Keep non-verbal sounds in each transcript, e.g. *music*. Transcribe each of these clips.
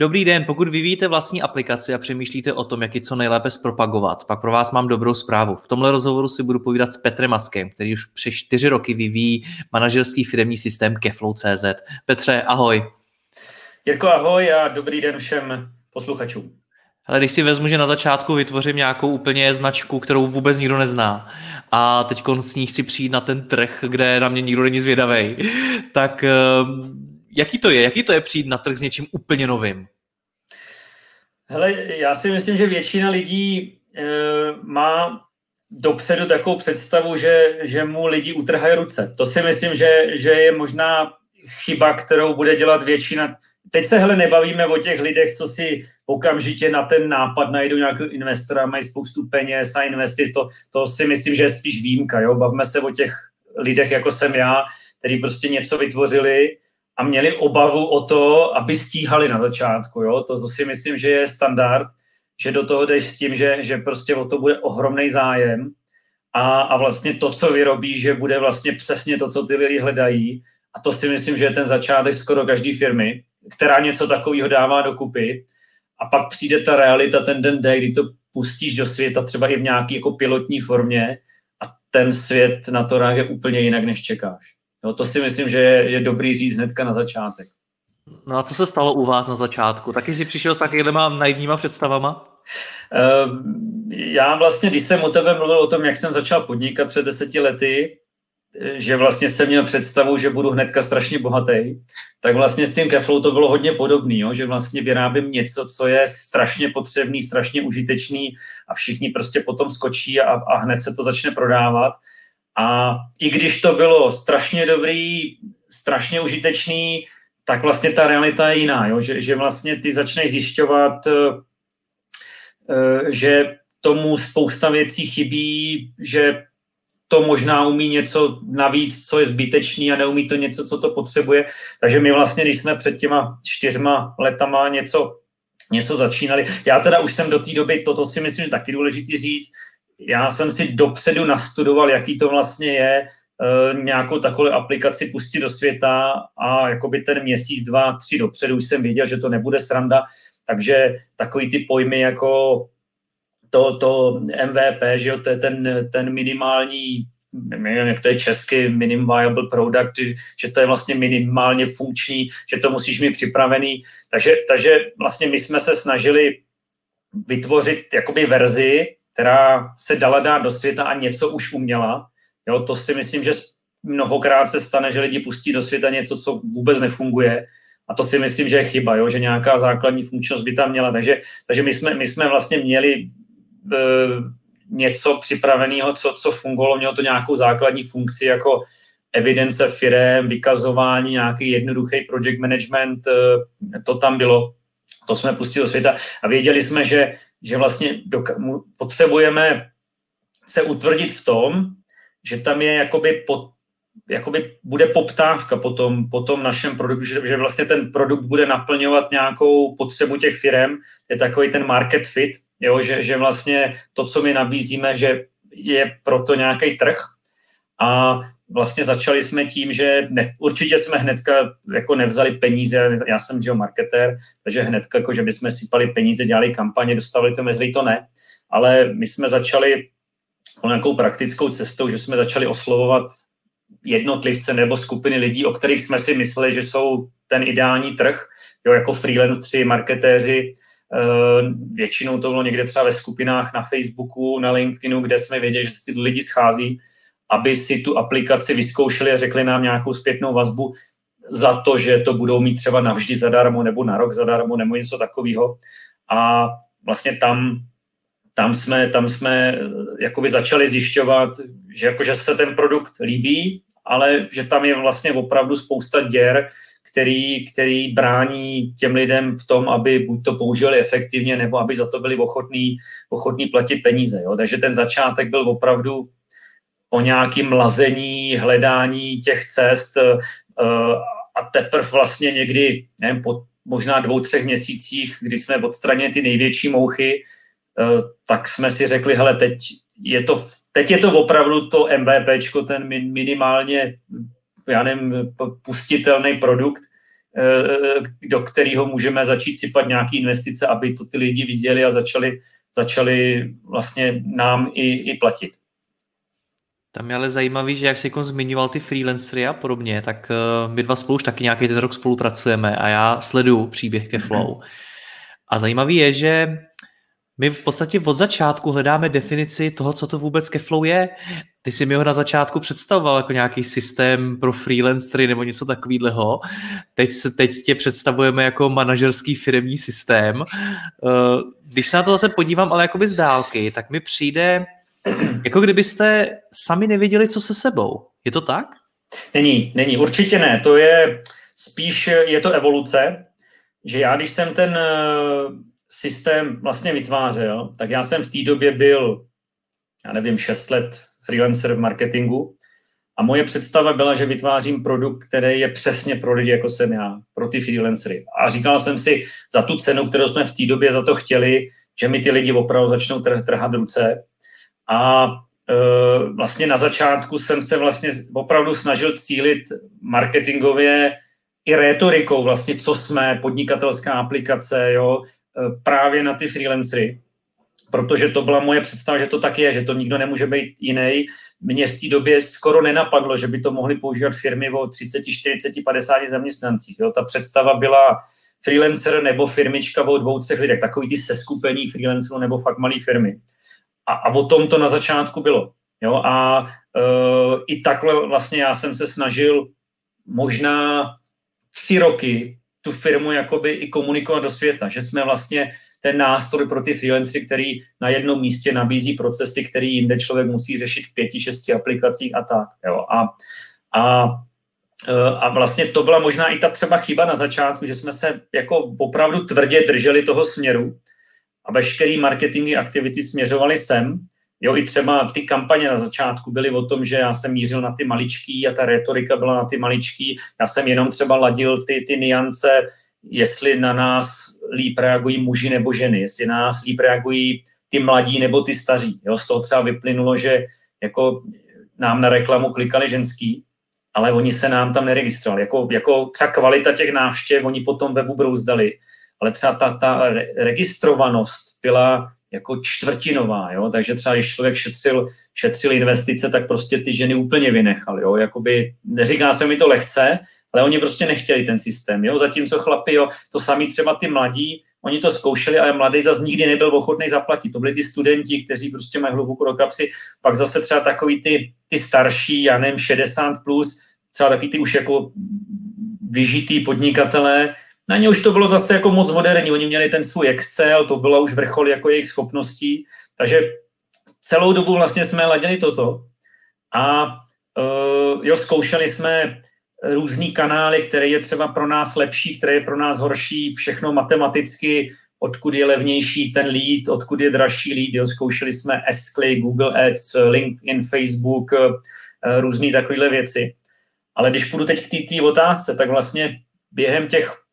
Dobrý den, pokud vyvíjíte vlastní aplikaci a přemýšlíte o tom, jak ji co nejlépe zpropagovat, pak pro vás mám dobrou zprávu. V tomhle rozhovoru si budu povídat s Petrem Mackem, který už přes čtyři roky vyvíjí manažerský firmní systém Keflow.cz. Petře, ahoj. Jirko, ahoj a dobrý den všem posluchačům. Ale když si vezmu, že na začátku vytvořím nějakou úplně značku, kterou vůbec nikdo nezná a teď s ní chci přijít na ten trh, kde na mě nikdo není zvědavý, tak ehm, jaký to je? Jaký to je přijít na trh s něčím úplně novým? Hele, já si myslím, že většina lidí e, má dopředu takovou představu, že, že mu lidi utrhají ruce. To si myslím, že, že je možná chyba, kterou bude dělat většina. Teď se hele nebavíme o těch lidech, co si okamžitě na ten nápad najdou nějakého investora, mají spoustu peněz a investic. To, to si myslím, že je spíš výjimka. Jo? Bavme se o těch lidech, jako jsem já, který prostě něco vytvořili a měli obavu o to, aby stíhali na začátku. Jo? To, to si myslím, že je standard, že do toho jdeš s tím, že, že prostě o to bude ohromný zájem a, a vlastně to, co vyrobí, že bude vlastně přesně to, co ty lidi hledají. A to si myslím, že je ten začátek skoro každé firmy, která něco takového dává dokupy. A pak přijde ta realita ten den D, kdy to pustíš do světa třeba i v nějaké jako pilotní formě a ten svět na to reaguje úplně jinak, než čekáš. Jo, to si myslím, že je, je dobrý říct hnedka na začátek. No a co se stalo u vás na začátku? Taky jsi přišel s takovýma naivníma představama? Uh, já vlastně, když jsem o tebe mluvil o tom, jak jsem začal podnikat před deseti lety, že vlastně jsem měl představu, že budu hnedka strašně bohatý, tak vlastně s tím Keflou to bylo hodně podobný, jo? že vlastně vyrábím něco, co je strašně potřebný, strašně užitečný a všichni prostě potom skočí a, a hned se to začne prodávat. A i když to bylo strašně dobrý, strašně užitečný, tak vlastně ta realita je jiná, jo? Že, že vlastně ty začneš zjišťovat, eh, eh, že tomu spousta věcí chybí, že to možná umí něco navíc, co je zbytečný a neumí to něco, co to potřebuje. Takže my vlastně, když jsme před těma čtyřma letama něco, něco začínali, já teda už jsem do té doby, toto si myslím, že taky důležitý říct, já jsem si dopředu nastudoval, jaký to vlastně je, e, nějakou takovou aplikaci pustit do světa a jakoby ten měsíc, dva, tři dopředu už jsem věděl, že to nebude sranda, takže takový ty pojmy jako to, to MVP, že jo, to je ten, ten minimální nevím, jak to je česky, minimum viable product, že to je vlastně minimálně funkční, že to musíš mít připravený. Takže, takže vlastně my jsme se snažili vytvořit jakoby verzi, která se dala dát do světa a něco už uměla. Jo, to si myslím, že mnohokrát se stane, že lidi pustí do světa něco, co vůbec nefunguje. A to si myslím, že je chyba, jo, že nějaká základní funkčnost by tam měla. Takže, takže my, jsme, my jsme vlastně měli e, něco připraveného, co, co fungovalo, mělo to nějakou základní funkci jako evidence firem, vykazování, nějaký jednoduchý project management, e, to tam bylo, to jsme pustili do světa a věděli jsme, že že vlastně doka- potřebujeme se utvrdit v tom, že tam je jakoby, pod, jakoby bude poptávka po tom, po tom našem produktu, že, že vlastně ten produkt bude naplňovat nějakou potřebu těch firm, je takový ten market fit, jo, že, že vlastně to, co my nabízíme, že je proto nějaký trh. A vlastně začali jsme tím, že ne, určitě jsme hnedka jako nevzali peníze, já jsem že marketér, takže hnedka jako, že bychom sypali peníze, dělali kampaně, dostávali to mezi to ne, ale my jsme začali nějakou praktickou cestou, že jsme začali oslovovat jednotlivce nebo skupiny lidí, o kterých jsme si mysleli, že jsou ten ideální trh, jo, jako freelanceri, marketéři, eh, většinou to bylo někde třeba ve skupinách na Facebooku, na LinkedInu, kde jsme věděli, že se ty lidi schází aby si tu aplikaci vyzkoušeli a řekli nám nějakou zpětnou vazbu za to, že to budou mít třeba navždy zadarmo nebo na rok zadarmo nebo něco takového. A vlastně tam, tam jsme, tam jsme eh, jakoby začali zjišťovat, že, jako, že se ten produkt líbí, ale že tam je vlastně opravdu spousta děr, který, který brání těm lidem v tom, aby buď to použili efektivně, nebo aby za to byli ochotní, ochotní platit peníze. Jo? Takže ten začátek byl opravdu o nějakým lazení, hledání těch cest uh, a teprve vlastně někdy, nevím, po možná dvou, třech měsících, kdy jsme odstranili ty největší mouchy, uh, tak jsme si řekli, hele, teď je to, teď je to opravdu to MVPčko, ten minimálně já nevím, pustitelný produkt, eh, do kterého můžeme začít sypat nějaké investice, aby to ty lidi viděli a začali, začali vlastně nám i, i platit. Tam je ale zajímavý, že jak jsi jako zmiňoval ty freelancery a podobně, tak uh, my dva spolu už taky nějaký ten rok spolupracujeme a já sleduju příběh ke Flow. A zajímavý je, že my v podstatě od začátku hledáme definici toho, co to vůbec Keflow je. Ty jsi mi ho na začátku představoval jako nějaký systém pro freelancery nebo něco takového. Teď, se, teď tě představujeme jako manažerský firmní systém. Eh, když se na to zase podívám, ale jakoby z dálky, tak mi přijde, jako kdybyste sami nevěděli, co se sebou. Je to tak? Není, není, určitě ne. To je spíš, je to evoluce, že já, když jsem ten eh, systém vlastně vytvářel, tak já jsem v té době byl, já nevím, 6 let freelancer v marketingu a moje představa byla, že vytvářím produkt, který je přesně pro lidi, jako jsem já, pro ty freelancery. A říkal jsem si, za tu cenu, kterou jsme v té době za to chtěli, že mi ty lidi opravdu začnou trh, trhat ruce. A e, vlastně na začátku jsem se vlastně opravdu snažil cílit marketingově i rétorikou vlastně, co jsme, podnikatelská aplikace, jo, Eh, právě na ty freelancery, protože to byla moje představa, že to tak je, že to nikdo nemůže být jiný. Mně v té době skoro nenapadlo, že by to mohly používat firmy o 30, 40, 50 zaměstnancích. Jo. Ta představa byla freelancer nebo firmička o dvou, třech lidech, takový ty seskupení freelancerů nebo fakt malé firmy. A, a o tom to na začátku bylo. Jo. A uh, i takhle vlastně já jsem se snažil možná tři roky tu firmu jakoby i komunikovat do světa, že jsme vlastně ten nástroj pro ty freelancery, který na jednom místě nabízí procesy, který jinde člověk musí řešit v pěti, šesti aplikacích a tak. Jo. A, a, e, a vlastně to byla možná i ta třeba chyba na začátku, že jsme se jako opravdu tvrdě drželi toho směru a veškerý marketingy aktivity směřovaly sem, Jo, i třeba ty kampaně na začátku byly o tom, že já jsem mířil na ty maličký a ta retorika byla na ty maličký. Já jsem jenom třeba ladil ty, ty niance, jestli na nás líp reagují muži nebo ženy, jestli na nás líp reagují ty mladí nebo ty staří. Jo, z toho třeba vyplynulo, že jako nám na reklamu klikali ženský, ale oni se nám tam neregistrovali. Jako, jako třeba kvalita těch návštěv, oni potom webu brouzdali, ale třeba ta, ta registrovanost byla jako čtvrtinová, jo? takže třeba když člověk šetřil, šetřil investice, tak prostě ty ženy úplně vynechal, jo? Jakoby, neříká se mi to lehce, ale oni prostě nechtěli ten systém, jo? zatímco chlapi, jo, to sami třeba ty mladí, oni to zkoušeli, ale mladý zase nikdy nebyl ochotný zaplatit. To byli ty studenti, kteří prostě mají hlubokou do kapsy. Pak zase třeba takový ty, ty starší, já nevím, 60 plus, třeba takový ty už jako vyžitý podnikatelé, na ně už to bylo zase jako moc moderní. Oni měli ten svůj Excel, to bylo už vrchol jako jejich schopností. Takže celou dobu vlastně jsme ladili toto. A uh, jo, zkoušeli jsme různý kanály, které je třeba pro nás lepší, které je pro nás horší, všechno matematicky, odkud je levnější ten lead, odkud je dražší lead. Jo. Zkoušeli jsme s Google Ads, LinkedIn, Facebook, uh, různé takovéhle věci. Ale když půjdu teď k té otázce, tak vlastně během těch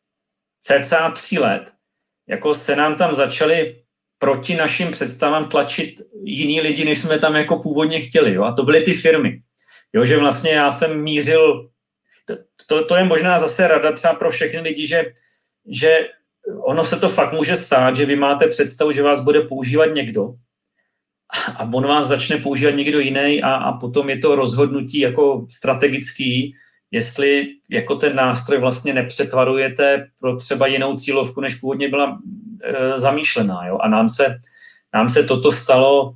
cca tří let, jako se nám tam začali proti našim představám tlačit jiní lidi, než jsme tam jako původně chtěli. Jo? A to byly ty firmy. Jo, že vlastně já jsem mířil, to, to, to je možná zase rada třeba pro všechny lidi, že, že ono se to fakt může stát, že vy máte představu, že vás bude používat někdo a on vás začne používat někdo jiný a, a potom je to rozhodnutí jako strategický, jestli jako ten nástroj vlastně nepřetvarujete pro třeba jinou cílovku, než původně byla e, zamýšlená. Jo? A nám se, nám se toto stalo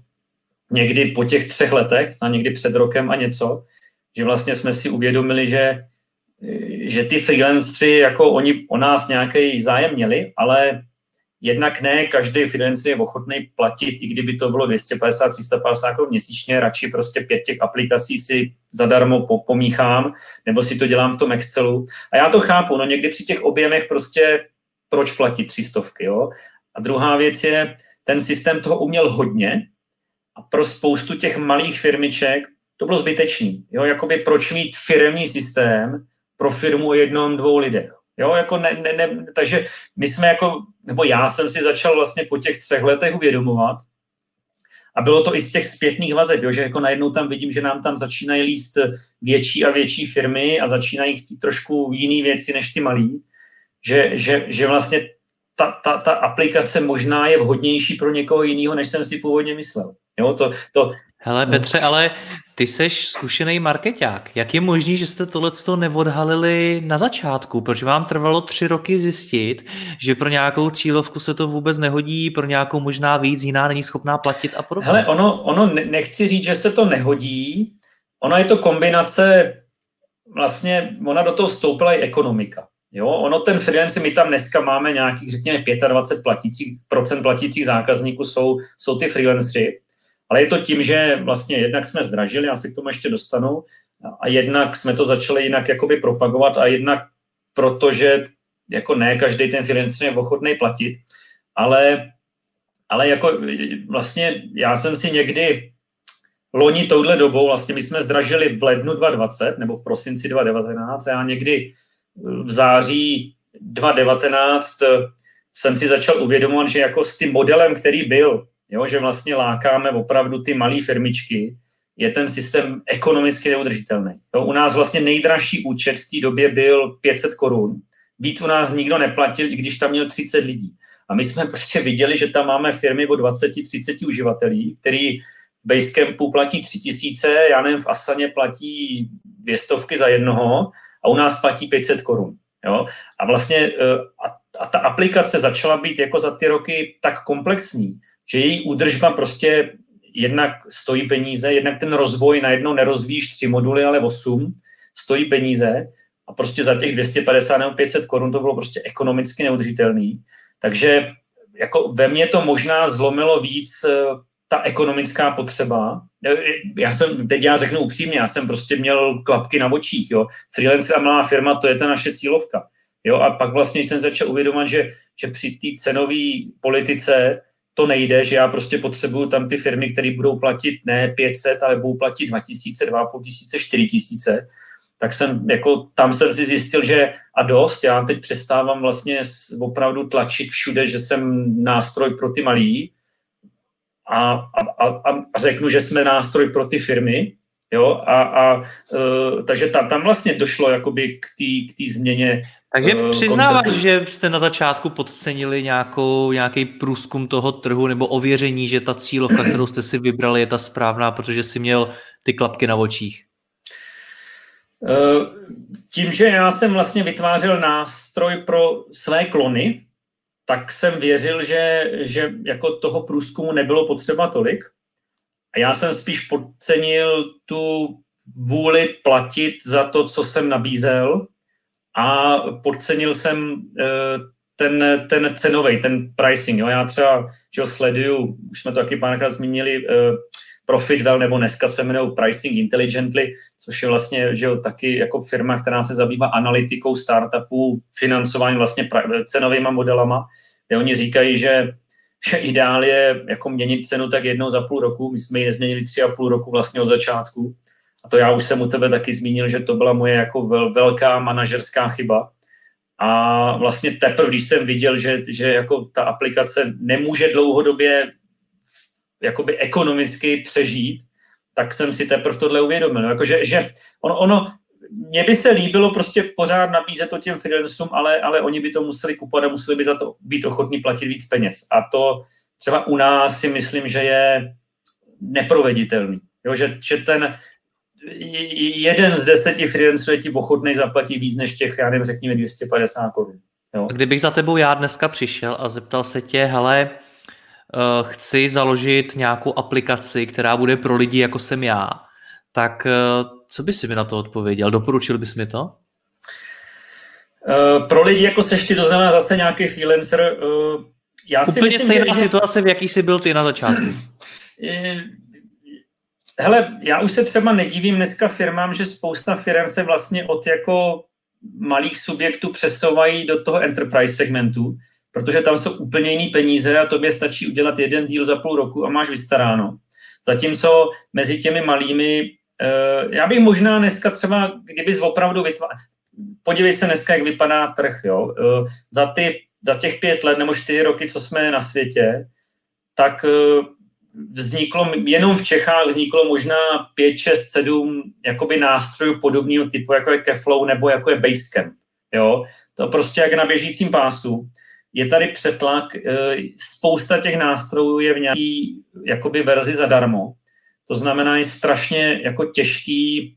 někdy po těch třech letech, a někdy před rokem a něco, že vlastně jsme si uvědomili, že, že ty freelancři, jako oni o nás nějaký zájem měli, ale jednak ne každý freelancer je ochotný platit, i kdyby to bylo 250, 350 korun měsíčně, radši prostě pět těch aplikací si zadarmo pomíchám, nebo si to dělám v tom Excelu. A já to chápu, no někdy při těch objemech prostě proč platit tři stovky, jo? A druhá věc je, ten systém toho uměl hodně a pro spoustu těch malých firmiček to bylo zbytečný. Jo? Jakoby proč mít firmní systém pro firmu o jednom, dvou lidech. Jo, jako ne, ne, ne, takže my jsme jako, nebo já jsem si začal vlastně po těch třech letech uvědomovat, a bylo to i z těch zpětných vazeb, jo, že jako najednou tam vidím, že nám tam začínají líst větší a větší firmy a začínají chtít trošku jiné věci než ty malí, že, že, že vlastně ta, ta, ta aplikace možná je vhodnější pro někoho jiného, než jsem si původně myslel. Jo, to, to, Hele Petře, ale ty seš zkušený marketák. Jak je možný, že jste tohle neodhalili na začátku? Proč vám trvalo tři roky zjistit, že pro nějakou cílovku se to vůbec nehodí, pro nějakou možná víc, jiná není schopná platit a podobně? Hele, ono, ono nechci říct, že se to nehodí. Ono je to kombinace, vlastně ona do toho vstoupila i ekonomika. Jo, ono ten freelance, my tam dneska máme nějakých, řekněme, 25 platících, procent platících zákazníků jsou, jsou ty freelanceri. Ale je to tím, že vlastně jednak jsme zdražili, já se k tomu ještě dostanu, a jednak jsme to začali jinak jakoby propagovat a jednak protože jako ne každý ten freelancer je ochotný platit, ale, ale jako vlastně já jsem si někdy loni touhle dobou, vlastně my jsme zdražili v lednu 2020 nebo v prosinci 2019 a já někdy v září 2019 jsem si začal uvědomovat, že jako s tím modelem, který byl, jo, že vlastně lákáme opravdu ty malé firmičky, je ten systém ekonomicky neudržitelný. Jo, u nás vlastně nejdražší účet v té době byl 500 korun. Víc u nás nikdo neplatil, i když tam měl 30 lidí. A my jsme *laughs* prostě viděli, že tam máme firmy o 20-30 uživatelí, který v Basecampu platí 3000, já nevím, v Asaně platí dvě stovky za jednoho a u nás platí 500 korun. Jo? A vlastně eh, a, a ta aplikace začala být jako za ty roky tak komplexní, že její údržba prostě jednak stojí peníze, jednak ten rozvoj najednou nerozvíjíš tři moduly, ale osm, stojí peníze a prostě za těch 250 nebo 500 korun to bylo prostě ekonomicky neudržitelný. Takže jako ve mně to možná zlomilo víc eh, ta ekonomická potřeba. Já jsem, teď já řeknu upřímně, já jsem prostě měl klapky na očích, jo. Freelancer a malá firma, to je ta naše cílovka. Jo, a pak vlastně jsem začal uvědomovat, že, že při té cenové politice to nejde, že já prostě potřebuju tam ty firmy, které budou platit ne 500, ale budou platit 2000, 2500, 4000, tak jsem jako, tam jsem si zjistil, že a dost, já teď přestávám vlastně opravdu tlačit všude, že jsem nástroj pro ty malý a, a, a, a řeknu, že jsme nástroj pro ty firmy, Jo, a, a uh, takže tam, tam vlastně došlo jakoby k té k změně. Takže uh, přiznáváš, konceptu. že jste na začátku podcenili nějakou, nějaký průzkum toho trhu nebo ověření, že ta cílovka, kterou jste si vybrali, je ta správná, protože jsi měl ty klapky na očích? Uh, tím, že já jsem vlastně vytvářel nástroj pro své klony, tak jsem věřil, že, že jako toho průzkumu nebylo potřeba tolik, a já jsem spíš podcenil tu vůli platit za to, co jsem nabízel a podcenil jsem eh, ten, ten cenový, ten pricing. Jo. Já třeba že sleduju, už jsme to taky párkrát zmínili, eh, Profitwell, nebo dneska se jmenují Pricing Intelligently, což je vlastně že jo, taky jako firma, která se zabývá analytikou startupů, financování vlastně cenovými modelama, kde oni říkají, že že ideál je jako měnit cenu tak jednou za půl roku. My jsme ji nezměnili tři a půl roku vlastně od začátku. A to já už jsem u tebe taky zmínil, že to byla moje jako vel, velká manažerská chyba. A vlastně teprve, když jsem viděl, že, že jako ta aplikace nemůže dlouhodobě jakoby ekonomicky přežít, tak jsem si teprve tohle uvědomil. Jako, že, že ono, ono, mně by se líbilo prostě pořád nabízet to těm freelancům, ale, ale oni by to museli kupovat a museli by za to být ochotní platit víc peněz. A to třeba u nás si myslím, že je neproveditelný. Jo, že, že ten jeden z deseti freelanců je ti ochotný zaplatit víc než těch, já nevím, řekněme 250 korun. Kdybych za tebou já dneska přišel a zeptal se tě, hele, chci založit nějakou aplikaci, která bude pro lidi, jako jsem já, tak co by si mi na to odpověděl? Doporučil bys mi to? Uh, pro lidi jako seš ty, to znamená zase nějaký freelancer. Uh, já si Úplně myslím, stejná že, situace, v jaký jsi byl ty na začátku. Hele, já už se třeba nedivím dneska firmám, že spousta firm se vlastně od jako malých subjektů přesouvají do toho enterprise segmentu, protože tam jsou úplně jiný peníze a tobě stačí udělat jeden díl za půl roku a máš vystaráno. Zatímco mezi těmi malými, já bych možná dneska třeba, kdybys opravdu vytvářel, podívej se dneska, jak vypadá trh, jo. Uh, za, ty, za těch pět let nebo čtyři roky, co jsme na světě, tak uh, vzniklo, jenom v Čechách vzniklo možná 5, 6, 7 jakoby nástrojů podobného typu, jako je Keflow nebo jako je Basecamp. Jo? To prostě jak na běžícím pásu. Je tady přetlak, eh, spousta těch nástrojů je v nějaký jakoby verzi zadarmo. To znamená, je strašně jako těžký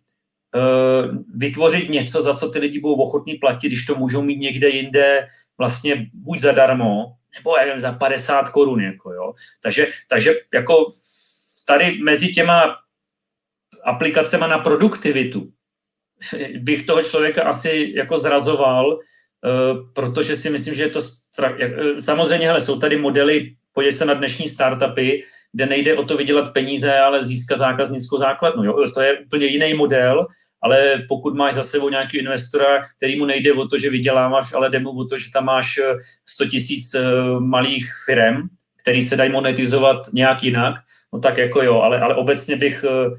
eh, vytvořit něco, za co ty lidi budou ochotní platit, když to můžou mít někde jinde vlastně buď zadarmo, nebo já nevím, za 50 korun. Jako, jo. Takže, takže jako tady mezi těma aplikacemi na produktivitu bych toho člověka asi jako zrazoval, eh, protože si myslím, že je to strach. Eh, samozřejmě, hele, jsou tady modely, podívej se na dnešní startupy, kde nejde o to vydělat peníze, ale získat zákaznickou základnu. Jo? To je úplně jiný model ale pokud máš za sebou nějaký investora, který mu nejde o to, že vyděláváš, ale jde mu o to, že tam máš 100 eh, tisíc eh, malých firm, který se dají monetizovat nějak jinak, no tak jako jo, ale, ale obecně bych, eh,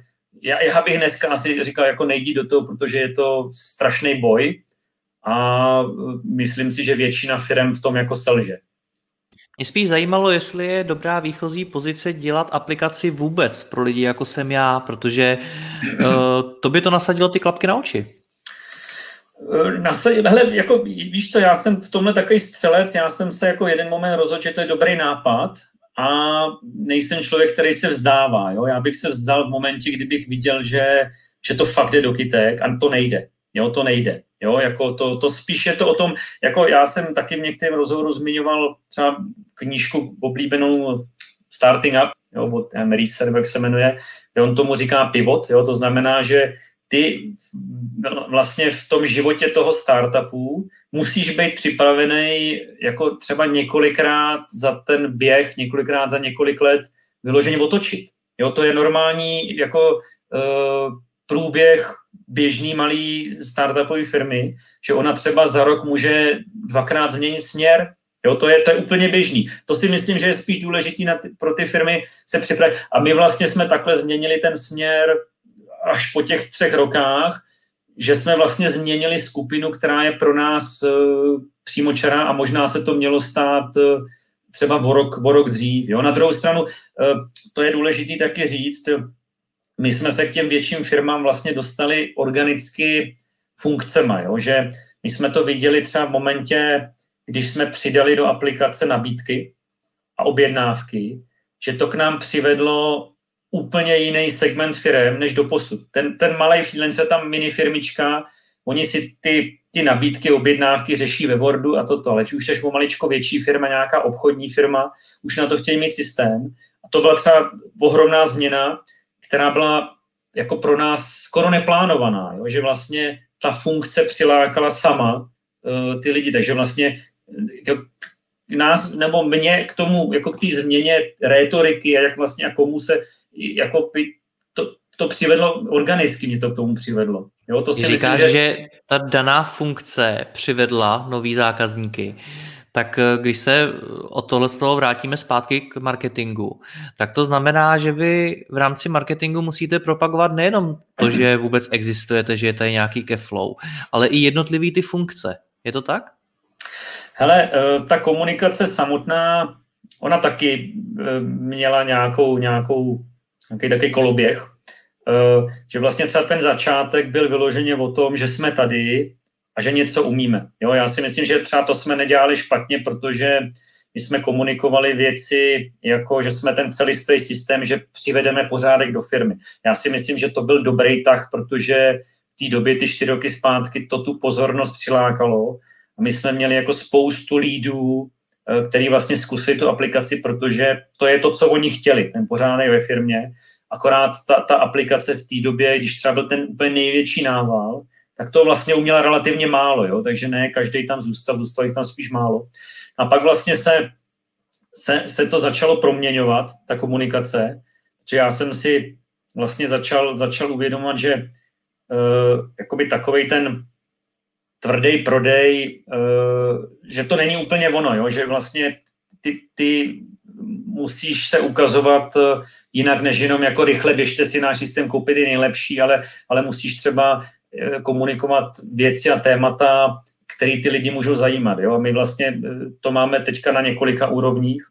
já, já bych dneska asi říkal, jako nejdi do toho, protože je to strašný boj a myslím si, že většina firm v tom jako selže. Mě spíš zajímalo, jestli je dobrá výchozí pozice dělat aplikaci vůbec pro lidi, jako jsem já, protože uh, to by to nasadilo ty klapky na oči. Eh, hele, jako, víš co, já jsem v tomhle takový střelec, já jsem se jako jeden moment rozhodl, že to je dobrý nápad a nejsem člověk, který se vzdává. Jo? Já bych se vzdal v momentě, kdybych viděl, že, že to fakt jde do kytek a to nejde. Jo, to nejde. Jo, jako to, to spíš je to o tom, jako já jsem taky v některém rozhovoru zmiňoval třeba knížku oblíbenou Starting Up, jo, od Reese, jak se jmenuje, kde on tomu říká pivot, jo, to znamená, že ty vlastně v tom životě toho startupu musíš být připravený jako třeba několikrát za ten běh, několikrát za několik let vyloženě otočit. Jo, to je normální jako uh, průběh běžný malý startupové firmy, že ona třeba za rok může dvakrát změnit směr, Jo, to je, to je úplně běžný. To si myslím, že je spíš důležitý na ty, pro ty firmy se připravit. A my vlastně jsme takhle změnili ten směr až po těch třech rokách, že jsme vlastně změnili skupinu, která je pro nás uh, přímočará a možná se to mělo stát uh, třeba o rok, o rok dřív. Jo. Na druhou stranu, uh, to je důležité taky říct, my jsme se k těm větším firmám vlastně dostali organicky funkcema, jo? že my jsme to viděli třeba v momentě, když jsme přidali do aplikace nabídky a objednávky, že to k nám přivedlo úplně jiný segment firm než do posud. Ten, ten malý freelancer, tam mini firmička, oni si ty, ty nabídky, objednávky řeší ve Wordu a toto, ale už jsi maličko větší firma, nějaká obchodní firma, už na to chtějí mít systém. A to byla třeba ohromná změna, která byla jako pro nás skoro neplánovaná, jo? že vlastně ta funkce přilákala sama uh, ty lidi, takže vlastně jako, nás, nebo mě k tomu, jako k té změně rétoriky a jak vlastně a komu se, jako by to, to přivedlo, organicky mě to k tomu přivedlo. Jo, to si Říkáš, myslím, že... že ta daná funkce přivedla nový zákazníky, tak eh, když se o tohle z toho vrátíme zpátky k marketingu, tak to znamená, že vy v rámci marketingu musíte propagovat nejenom to, že vůbec existujete, že je tady nějaký flow, ale i jednotlivý ty funkce. Je to tak? Hele, eh, ta komunikace samotná, ona taky eh, měla nějakou, nějakou, nějaký takový koloběh, že vlastně třeba ten začátek byl vyloženě o tom, že jsme tady, a že něco umíme. Jo, já si myslím, že třeba to jsme nedělali špatně, protože my jsme komunikovali věci, jako že jsme ten celistvý systém, že přivedeme pořádek do firmy. Já si myslím, že to byl dobrý tah, protože v té době, ty čtyři roky zpátky, to tu pozornost přilákalo. A my jsme měli jako spoustu lídů, který vlastně zkusili tu aplikaci, protože to je to, co oni chtěli, ten pořádek ve firmě. Akorát ta, ta aplikace v té době, když třeba byl ten úplně největší nával, tak to vlastně uměla relativně málo, jo? takže ne každý tam zůstal, zůstal jich tam spíš málo. A pak vlastně se, se, se to začalo proměňovat, ta komunikace, protože já jsem si vlastně začal, začal uvědomovat, že uh, jakoby takovej ten tvrdý prodej, uh, že to není úplně ono, jo? že vlastně ty, ty musíš se ukazovat uh, jinak než jenom jako rychle běžte si náš systém koupit je nejlepší, ale, ale musíš třeba komunikovat věci a témata, které ty lidi můžou zajímat. Jo? My vlastně to máme teďka na několika úrovních.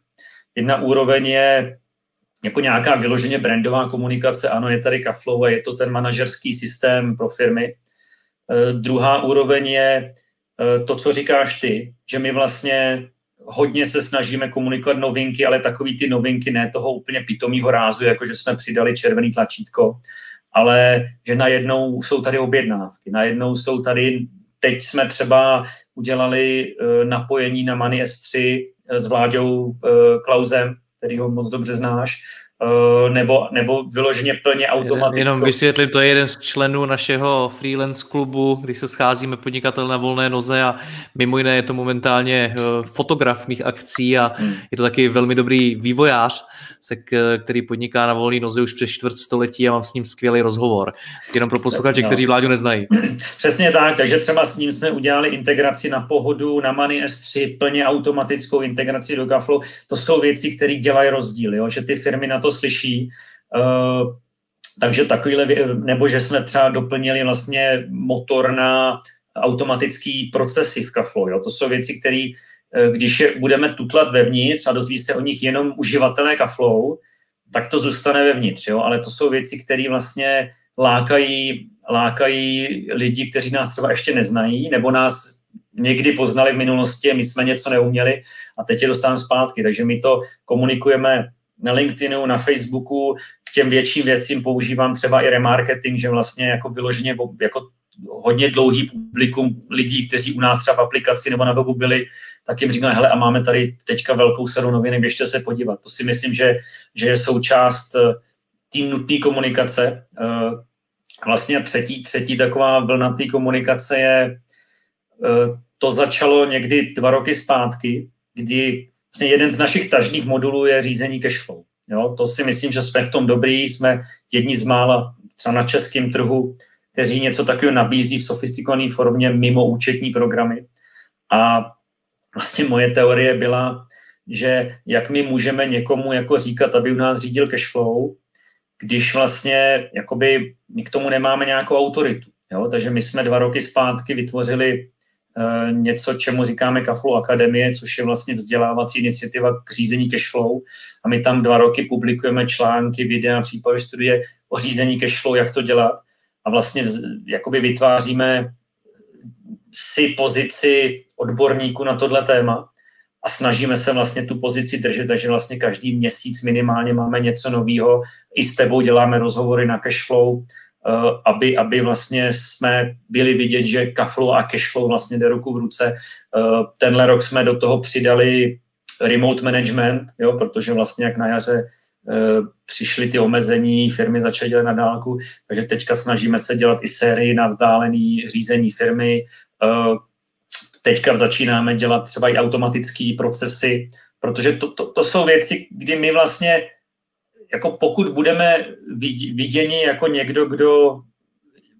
Jedna úroveň je jako nějaká vyloženě brandová komunikace, ano, je tady Kaflow a je to ten manažerský systém pro firmy. Eh, druhá úroveň je eh, to, co říkáš ty, že my vlastně hodně se snažíme komunikovat novinky, ale takový ty novinky ne toho úplně pitomého rázu, jako že jsme přidali červený tlačítko, ale že najednou jsou tady objednávky, najednou jsou tady, teď jsme třeba udělali eh, napojení na Money S3 s Vláďou Klausem, který ho moc dobře znáš, Eh, nebo, nebo vyloženě plně automaticky. Jenom vysvětlím, to je jeden z členů našeho freelance klubu, když se scházíme podnikatel na volné noze a mimo jiné je to momentálně eh, fotograf mých akcí a hmm. je to taky velmi dobrý vývojář, se, který podniká na volné noze už přes čtvrt století a mám s ním skvělý rozhovor. Jenom pro posluchače, no. kteří vládu neznají. *clears throat* Přesně tak, takže třeba s ním jsme udělali integraci na pohodu, na Money S3, plně automatickou integraci do Gaflu. To jsou věci, které dělají rozdíl, jo? že ty firmy na to slyší. Uh, takže takovýhle, nebo že jsme třeba doplnili vlastně motor na automatický procesy v Kaflo. Jo? To jsou věci, které, eh, když je budeme tutlat vevnitř a dozví se o nich jenom uživatelé Kaflow, tak to zůstane vevnitř. Jo? Ale to jsou věci, které vlastně lákají, lákají lidi, kteří nás třeba ještě neznají, nebo nás někdy poznali v minulosti, my jsme něco neuměli a teď je dostáváme zpátky. Takže my to komunikujeme na LinkedInu, na Facebooku, k těm větším věcím používám třeba i remarketing, že vlastně jako vyloženě jako hodně dlouhý publikum lidí, kteří u nás třeba v aplikaci nebo na webu byli, tak jim říkám, hele, a máme tady teďka velkou sadu novinek, běžte se podívat. To si myslím, že, že je součást eh, tým nutné komunikace. Eh, vlastně třetí, třetí taková vlna té komunikace je, eh, to začalo někdy dva roky zpátky, kdy vlastně jeden z našich tažných modulů je řízení cashflow. Jo, to si myslím, že jsme v tom dobrý, jsme jedni z mála třeba na českém trhu, kteří něco takového nabízí v sofistikované formě mimo účetní programy. A vlastně moje teorie byla, že jak my můžeme někomu jako říkat, aby u nás řídil cashflow, když vlastně jakoby my k tomu nemáme nějakou autoritu. Jo? Takže my jsme dva roky zpátky vytvořili něco, čemu říkáme Kaflu Akademie, což je vlastně vzdělávací iniciativa k řízení cashflow. A my tam dva roky publikujeme články, videa, případně studie o řízení cashflow, jak to dělat. A vlastně jakoby vytváříme si pozici odborníku na tohle téma a snažíme se vlastně tu pozici držet, takže vlastně každý měsíc minimálně máme něco nového. I s tebou děláme rozhovory na cashflow, Eh, aby, aby vlastně jsme byli vidět, že kaflow a cashflow vlastně jde ruku v ruce. Eh, tenhle rok jsme do toho přidali remote management, jo, protože vlastně jak na jaře eh, přišly ty omezení, firmy začaly dělat na dálku, takže teďka snažíme se dělat i sérii na vzdálený řízení firmy. Teďka začínáme dělat třeba i automatické procesy, protože to, to, to jsou věci, kdy my vlastně jako pokud budeme viděni jako někdo, kdo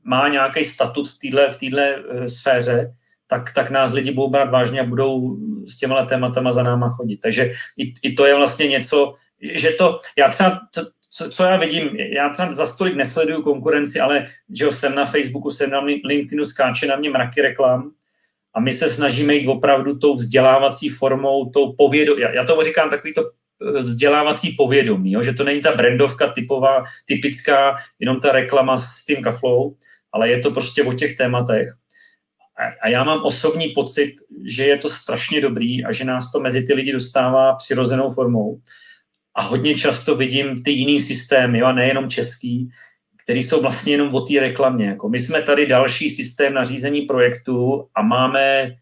má nějaký statut v této v týhle eh, sféře, tak, tak nás lidi budou brát vážně a budou s těma tématama za náma chodit. Takže i, i to je vlastně něco, že to, já třeba, co, co, já vidím, já třeba za stolik nesleduju konkurenci, ale že jsem na Facebooku, jsem na LinkedInu, skáče na mě mraky reklam a my se snažíme jít opravdu tou vzdělávací formou, tou povědou, já, já to říkám takový to vzdělávací povědomí, jo? že to není ta brandovka typová, typická, jenom ta reklama s tím kaflou, ale je to prostě o těch tématech. A já mám osobní pocit, že je to strašně dobrý a že nás to mezi ty lidi dostává přirozenou formou. A hodně často vidím ty jiný systémy, jo, a nejenom český, který jsou vlastně jenom o té reklamě. Jako my jsme tady další systém na řízení projektu a máme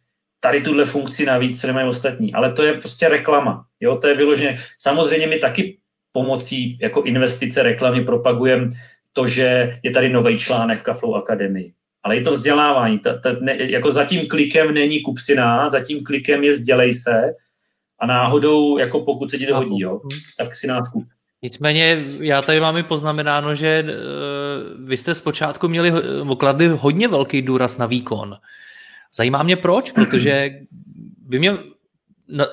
tady tuhle funkci navíc, co nemají ostatní. Ale to je prostě reklama. Jo, to je vyloženě. Samozřejmě my taky pomocí jako investice reklamy propagujeme to, že je tady nový článek v Kaflou Akademii. Ale je to vzdělávání. Ta, ta, ne, jako za tím klikem není kupsina, za tím klikem je vzdělej se a náhodou, jako pokud se ti to hodí, jo, tak si nás kup. Nicméně já tady mám i poznamenáno, že uh, vy jste zpočátku měli okladli hodně velký důraz na výkon. Zajímá mě proč, protože by mě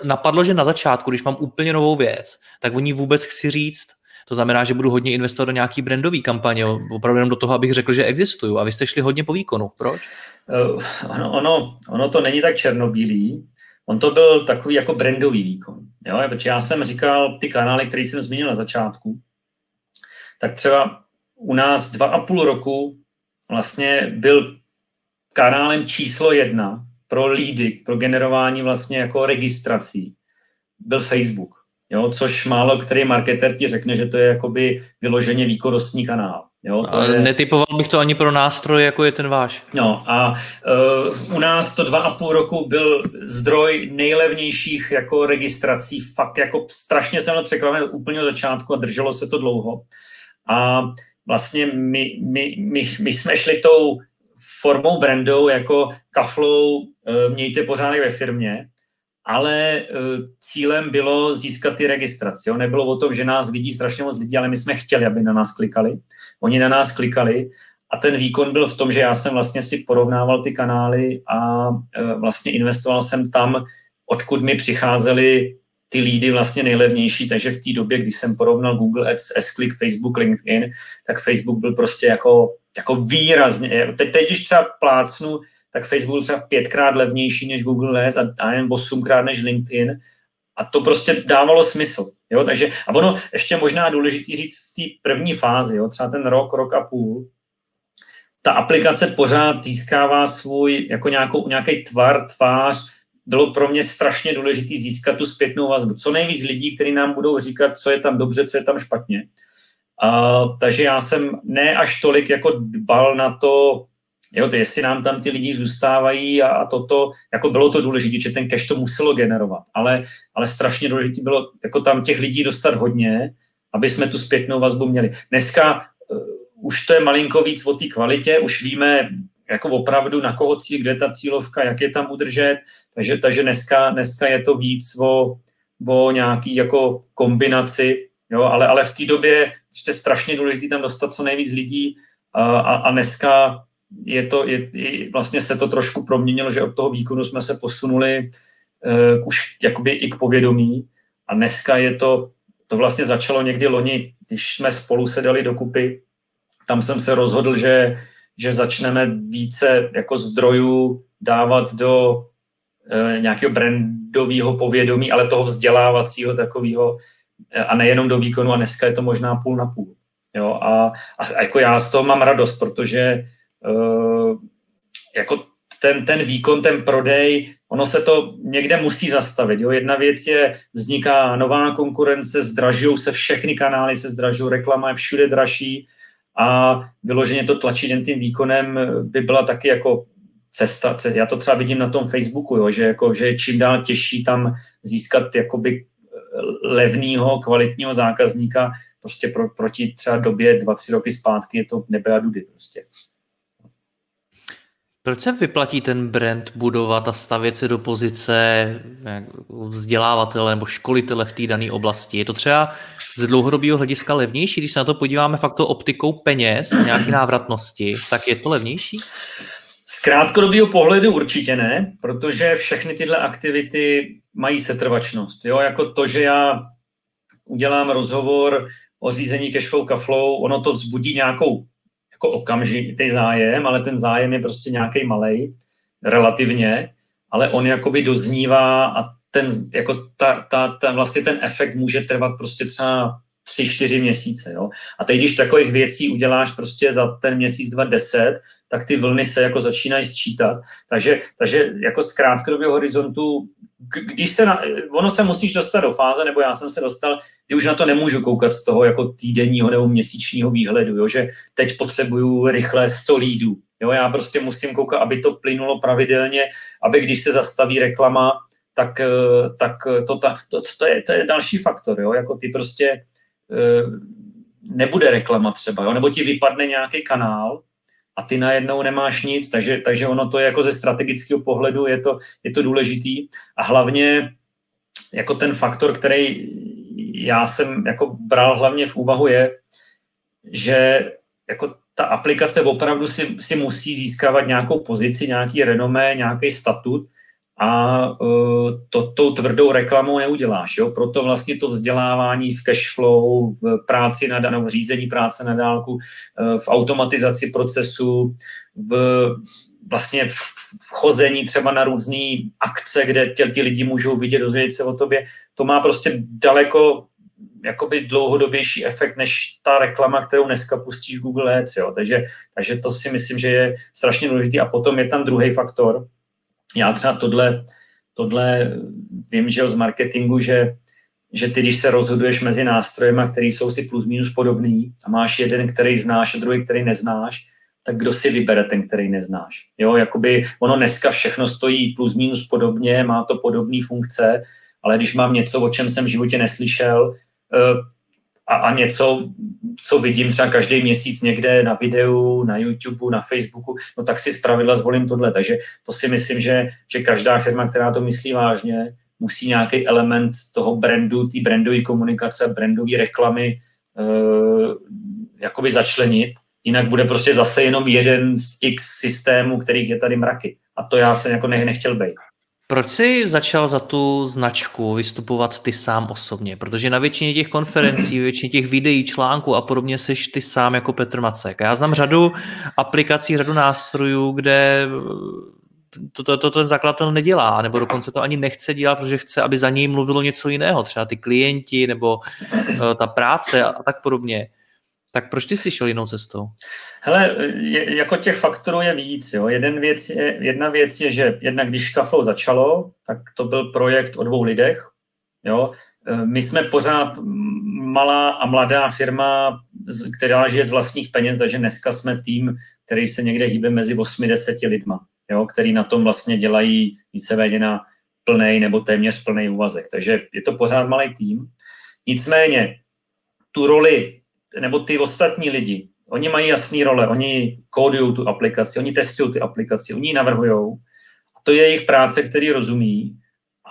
napadlo, že na začátku, když mám úplně novou věc, tak o ní vůbec chci říct. To znamená, že budu hodně investovat do nějaký brandový kampaně, opravdu jenom do toho, abych řekl, že existuju. A vy jste šli hodně po výkonu. Proč? Uh, ono, ono, ono to není tak černobílý. On to byl takový jako brandový výkon. Jo? Protože já jsem říkal, ty kanály, které jsem zmínil na začátku, tak třeba u nás dva a půl roku vlastně byl kanálem číslo jedna pro lídy, pro generování vlastně jako registrací, byl Facebook. Jo, což málo který marketer ti řekne, že to je jakoby vyloženě výkonnostní kanál. Jo, to je... Netypoval bych to ani pro nástroj, jako je ten váš. No a uh, u nás to dva a půl roku byl zdroj nejlevnějších jako registrací. Fakt jako strašně jsem překvapen úplně od začátku a drželo se to dlouho. A vlastně my, my, my, my jsme šli tou formou brandou jako kaflou uh, mějte pořádek ve firmě, ale uh, cílem bylo získat ty registrace. Jo? Nebylo o tom, že nás vidí strašně moc lidí, ale my jsme chtěli, aby na nás klikali. Oni na nás klikali a ten výkon byl v tom, že já jsem vlastně si porovnával ty kanály a uh, vlastně investoval jsem tam, odkud mi přicházely ty lídy vlastně nejlevnější, takže v té době, když jsem porovnal Google Ads, S-Click, Facebook, LinkedIn, tak Facebook byl prostě jako, jako výrazně, teď, teď když třeba plácnu, tak Facebook byl třeba pětkrát levnější než Google Ads a, a jen osmkrát než LinkedIn a to prostě dávalo smysl. Jo? Takže, a ono ještě možná důležitý říct v té první fázi, jo? třeba ten rok, rok a půl, ta aplikace pořád získává svůj jako nějakou, nějaký tvar, tvář, bylo pro mě strašně důležité získat tu zpětnou vazbu. Co nejvíc lidí, kteří nám budou říkat, co je tam dobře, co je tam špatně. A, takže já jsem ne až tolik jako dbal na to, jo, to jestli nám tam ty lidi zůstávají a, a toto, jako bylo to důležité, že ten cash to muselo generovat, ale, ale strašně důležité bylo jako tam těch lidí dostat hodně, aby jsme tu zpětnou vazbu měli. Dneska uh, už to je malinko víc o té kvalitě, už víme, jako opravdu na koho cíl, kde ta cílovka, jak je tam udržet, takže, takže dneska, dneska je to víc o, o nějaký jako kombinaci, jo, ale, ale v té době ještě strašně důležité tam dostat co nejvíc lidí a, a, a dneska je to, je, je, vlastně se to trošku proměnilo, že od toho výkonu jsme se posunuli uh, už jakoby i k povědomí. A dneska je to, to vlastně začalo někdy loni, když jsme spolu sedali dokupy, tam jsem se rozhodl, že že začneme více jako zdrojů dávat do e, nějakého brandového povědomí, ale toho vzdělávacího takového e, a nejenom do výkonu a dneska je to možná půl na půl. Jo, a, a jako já z toho mám radost, protože e, jako ten, ten výkon, ten prodej, ono se to někde musí zastavit. Jo. Jedna věc je, vzniká nová konkurence, zdražují se všechny kanály, se zdražují, reklama je všude dražší, a vyloženě to tlačit jen tím výkonem by byla taky jako cesta. Já to třeba vidím na tom Facebooku, jo, že, jako, že je čím dál těžší tam získat jakoby levného, kvalitního zákazníka prostě pro, proti třeba době dva, tři roky zpátky je to nebe a dudy prostě. Proč se vyplatí ten brand budovat a stavět se do pozice vzdělávatele nebo školitele v té dané oblasti? Je to třeba z dlouhodobého hlediska levnější, když se na to podíváme fakt optikou peněz, nějaké návratnosti, tak je to levnější? Z krátkodobého pohledu určitě ne, protože všechny tyhle aktivity mají setrvačnost. Jo? Jako to, že já udělám rozhovor o řízení cashflow kaflow, ono to vzbudí nějakou jako okamžitý zájem, ale ten zájem je prostě nějaký malý relativně, ale on jakoby doznívá a ten, jako ta, ta, ta, vlastně ten efekt může trvat prostě třeba tři, čtyři měsíce. Jo? A teď, když takových věcí uděláš prostě za ten měsíc, dva, deset, tak ty vlny se jako začínají sčítat. Takže, takže jako z krátkodobého horizontu když se na, ono se musíš dostat do fáze, nebo já jsem se dostal, kdy už na to nemůžu koukat z toho jako týdenního nebo měsíčního výhledu, jo, že teď potřebuju rychle 100 lídů. Jo, já prostě musím koukat, aby to plynulo pravidelně, aby když se zastaví reklama, tak, tak to, to, to, to, je, to je další faktor. Jo? Jako ty prostě nebude reklama třeba, jo? nebo ti vypadne nějaký kanál a ty najednou nemáš nic, takže, takže ono to je jako ze strategického pohledu je to, je to důležitý. A hlavně jako ten faktor, který já jsem jako bral hlavně v úvahu je, že jako ta aplikace opravdu si, si musí získávat nějakou pozici, nějaký renomé, nějaký statut a uh, to tou tvrdou reklamou neuděláš. Jo? Proto vlastně to vzdělávání v cashflow, v práci na nebo v řízení práce na dálku, uh, v automatizaci procesu, v vlastně v, chození třeba na různé akce, kde tě, ti lidi můžou vidět, dozvědět se o tobě, to má prostě daleko jakoby dlouhodobější efekt než ta reklama, kterou dneska pustí v Google Ads. Jo. Takže, takže to si myslím, že je strašně důležitý. A potom je tam druhý faktor. Já třeba tohle, tohle vím, že z marketingu, že, že ty, když se rozhoduješ mezi nástrojema, které jsou si plus minus podobný a máš jeden, který znáš a druhý, který neznáš, tak kdo si vybere ten, který neznáš. Jo, jakoby ono dneska všechno stojí plus minus podobně, má to podobné funkce, ale když mám něco, o čem jsem v životě neslyšel, Eh, a, a něco, co vidím třeba každý měsíc někde na videu, na YouTube, na Facebooku, no tak si zpravidla zvolím tohle. Takže to si myslím, že, že každá firma, která to myslí vážně, musí nějaký element toho brandu, té brandové komunikace, brandové reklamy uh, jakoby začlenit, jinak bude prostě zase jenom jeden z x systémů, kterých je tady mraky. A to já jsem jako nechtěl být. Proč jsi začal za tu značku vystupovat ty sám osobně? Protože na většině těch konferencí, *clears throat* většině těch videí, článků a podobně seš ty sám jako Petr Macek. Já znám řadu aplikací, řadu nástrojů, kde to, to, to ten zakladatel nedělá, nebo dokonce to ani nechce dělat, protože chce, aby za něj mluvilo něco jiného, třeba ty klienti nebo uh, ta práce a, a tak podobně. Tak proč ty jsi šel jinou cestou? Hele, je, jako těch faktorů je víc. Jo. Jeden věc je, jedna věc je, že jednak když Kaflo začalo, tak to byl projekt o dvou lidech. Jo. My jsme pořád malá a mladá firma, která žije z vlastních peněz, takže dneska jsme tým, který se někde hýbe mezi 8-10 lidma, jo, který na tom vlastně dělají víceméně na plný nebo téměř plný úvazek. Takže je to pořád malý tým. Nicméně tu roli nebo ty ostatní lidi, oni mají jasné role, oni kódují tu aplikaci, oni testují ty aplikaci, oni ji navrhují. To je jejich práce, který rozumí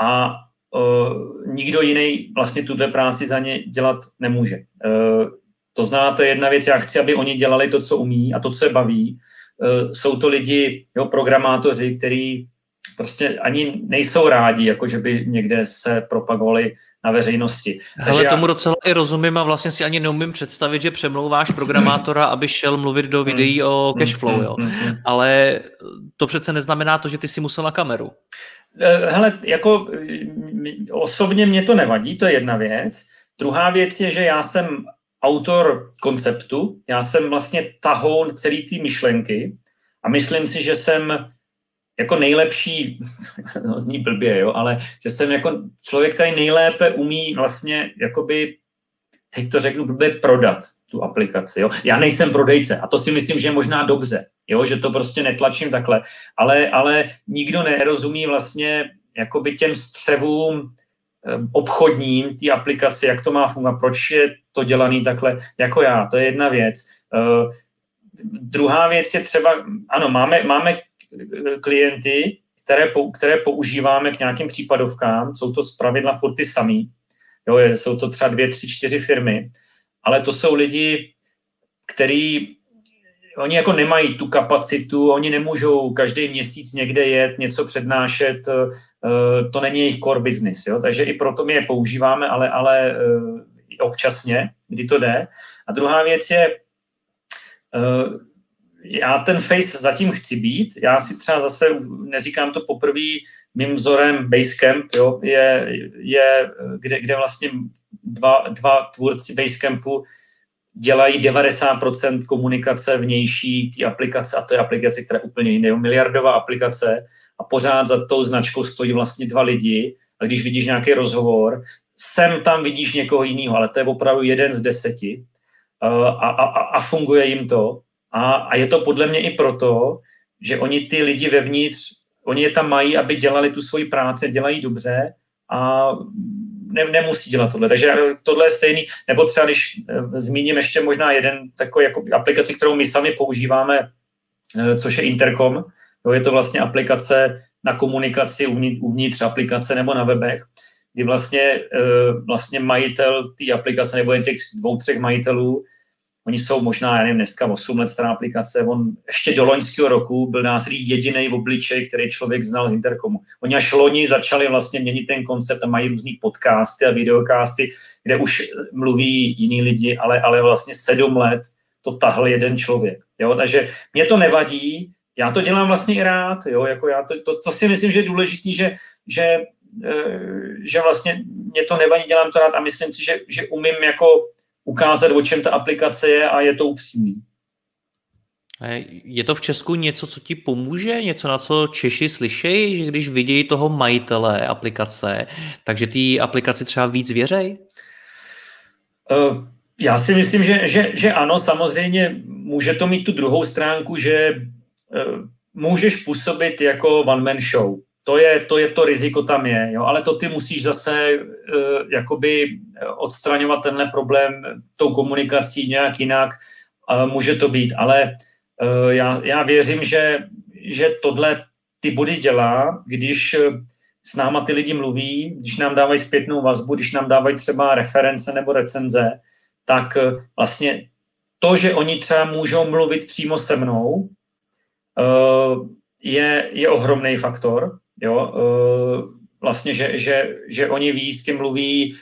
a uh, nikdo jiný vlastně tuto práci za ně dělat nemůže. Uh, to znamená, to je jedna věc, já chci, aby oni dělali to, co umí a to, co je baví. Uh, jsou to lidi, jo, programátoři, kteří prostě ani nejsou rádi, jako že by někde se propagovali na veřejnosti. Ale já... tomu docela i rozumím a vlastně si ani neumím představit, že přemlouváš programátora, aby šel mluvit do videí o mm, cashflow, mm, jo. Ale to přece neznamená to, že ty si musel na kameru. Eh, hele, jako osobně mě to nevadí, to je jedna věc. Druhá věc je, že já jsem autor konceptu, já jsem vlastně tahoun celý té myšlenky a myslím si, že jsem jako nejlepší, *laughs* no zní blbě, jo, ale že jsem jako člověk, který nejlépe umí vlastně jakoby, teď to řeknu blbě, prodat tu aplikaci. Jo. Já nejsem prodejce a to si myslím, že je možná dobře, jo, že to prostě netlačím takhle, ale, ale nikdo nerozumí vlastně jakoby těm střevům eh, obchodním té aplikaci, jak to má fungovat, proč je to dělaný takhle jako já, to je jedna věc. Uh, druhá věc je třeba, ano, máme, máme klienty, které, které používáme k nějakým případovkám, jsou to zpravidla furt ty samý, jo, jsou to třeba dvě, tři, čtyři firmy, ale to jsou lidi, který oni jako nemají tu kapacitu, oni nemůžou každý měsíc někde jet, něco přednášet, eh, to není jejich core business, jo? takže i proto my je používáme, ale, ale eh, občasně, kdy to jde. A druhá věc je, eh, já ten face zatím chci být. Já si třeba zase, neříkám to poprvé, mým vzorem Basecamp jo, je, je kde, kde vlastně dva, dva tvůrci Basecampu dělají 90% komunikace vnější té aplikace a to je aplikace, která je úplně jiná. Miliardová aplikace a pořád za tou značkou stojí vlastně dva lidi a když vidíš nějaký rozhovor, sem tam vidíš někoho jiného, ale to je opravdu jeden z deseti a, a, a funguje jim to A, a je to podle mě i proto, že oni ty lidi vevnitř, oni je tam mají, aby dělali tu svoji práci, dělají dobře a ne, nemusí dělat tohle. Takže tohle je stejný, nebo třeba když e, zmíním ještě možná jeden takový jako aplikaci, kterou my sami používáme, e, což je Intercom. Jo, je to vlastně aplikace na komunikaci uvnitř, uvnitř aplikace nebo na webech, kdy vlastně, e, vlastně majitel té aplikace nebo jen těch dvou, třech majitelů Oni jsou možná, já nevím, dneska 8 let stará aplikace, on ještě do loňského roku byl nás jediný v obličej, který člověk znal z Intercomu. Oni až loni začali vlastně měnit ten koncept a mají různý podcasty a videokásty, kde už mluví jiní lidi, ale, ale vlastně sedm let to tahl jeden člověk. Jo? Takže mě to nevadí, já to dělám vlastně i rád, jo? Jako já to, to, to si myslím, že je důležité, že, že, eh, že vlastně mě to nevadí, dělám to rád a myslím si, že, že umím jako ukázat, o čem ta aplikace je a je to upřímný. Je to v Česku něco, co ti pomůže? Něco, na co Češi slyšejí, že když vidějí toho majitele aplikace, takže ty aplikaci třeba víc věřej? Uh, já si myslím, že, že, že ano, samozřejmě může to mít tu druhou stránku, že uh, můžeš působit jako one-man show to je, to je to riziko tam je, jo? ale to ty musíš zase uh, jakoby odstraňovat tenhle problém tou komunikací nějak jinak, uh, může to být, ale uh, já, já věřím, že, že tohle ty body dělá, když s náma ty lidi mluví, když nám dávají zpětnou vazbu, když nám dávají třeba reference nebo recenze, tak uh, vlastně to, že oni třeba můžou mluvit přímo se mnou, uh, je, je ohromný faktor, Jo, e, vlastně, že, že, že oni ví, s kým mluví,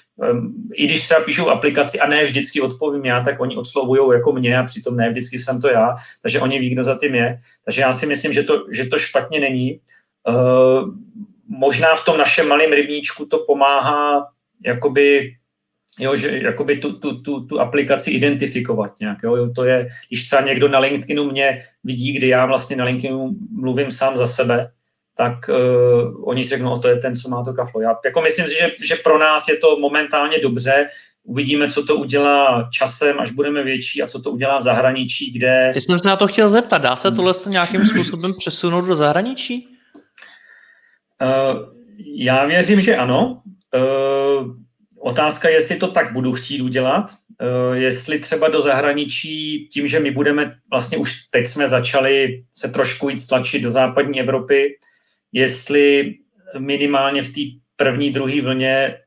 i když třeba píšou aplikaci a ne vždycky odpovím já, tak oni odslovují jako mě a přitom ne vždycky jsem to já, takže oni ví, kdo za tím je. Takže já si myslím, že to, že to špatně není. E, možná v tom našem malém rybníčku to pomáhá jakoby jo, že jakoby tu, tu, tu, tu aplikaci identifikovat nějak. Jo. To je, když třeba někdo na LinkedInu mě vidí, kdy já vlastně na LinkedInu mluvím sám za sebe, tak uh, oni si řeknou, o to je ten, co má to kaflo. Já jako myslím si, že, že pro nás je to momentálně dobře, uvidíme, co to udělá časem, až budeme větší a co to udělá v zahraničí, kde... Já jsem se na to chtěl zeptat, dá se tohle nějakým způsobem *laughs* přesunout do zahraničí? Uh, já věřím, že ano. Uh, otázka je, jestli to tak budu chtít udělat, uh, jestli třeba do zahraničí, tím, že my budeme, vlastně už teď jsme začali se trošku jít stlačit do západní Evropy, jestli minimálně v té první, druhé vlně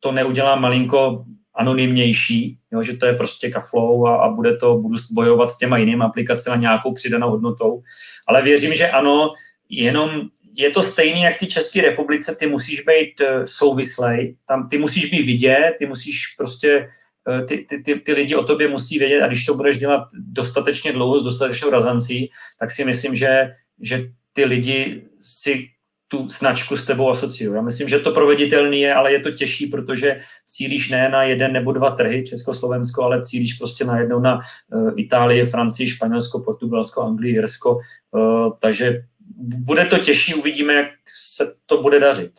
to neudělá malinko anonymnější, jo, že to je prostě kaflou a, a bude to, budu bojovat s těma jinými aplikacemi nějakou přidanou hodnotou. Ale věřím, že ano, jenom je to stejné, jak ty České republice, ty musíš být uh, souvislej, tam ty musíš být vidět, ty musíš prostě, uh, ty, ty, ty, ty lidi o tobě musí vědět a když to budeš dělat dostatečně dlouho, s dostatečnou razancí, tak si myslím, že, že ty lidi si tu značku s tebou asociují. Já myslím, že to proveditelný je, ale je to těžší, protože cílíš ne na jeden nebo dva trhy, Československo, ale cílíš prostě na jednou na uh, Itálii, Francii, Španělsko, Portugalsko, Anglii, Jirsko. Uh, takže bude to těžší, uvidíme, jak se to bude dařit.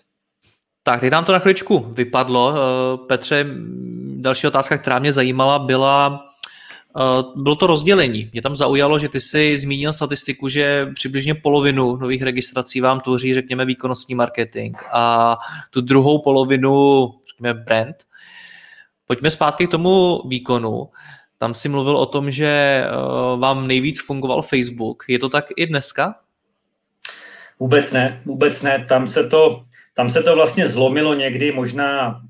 Tak, teď nám to na chvíličku vypadlo. Uh, Petře, další otázka, která mě zajímala, byla Eh, bylo to rozdělení. Mě tam zaujalo, že ty si zmínil statistiku, že přibližně polovinu nových registrací vám tvoří, řekněme, výkonnostní marketing a tu druhou polovinu, řekněme, brand. Pojďme zpátky k tomu výkonu. Tam si mluvil o tom, že eh, vám nejvíc fungoval Facebook. Je to tak i dneska? Vůbec ne, vůbec ne. Tam se to, tam se to vlastně zlomilo někdy možná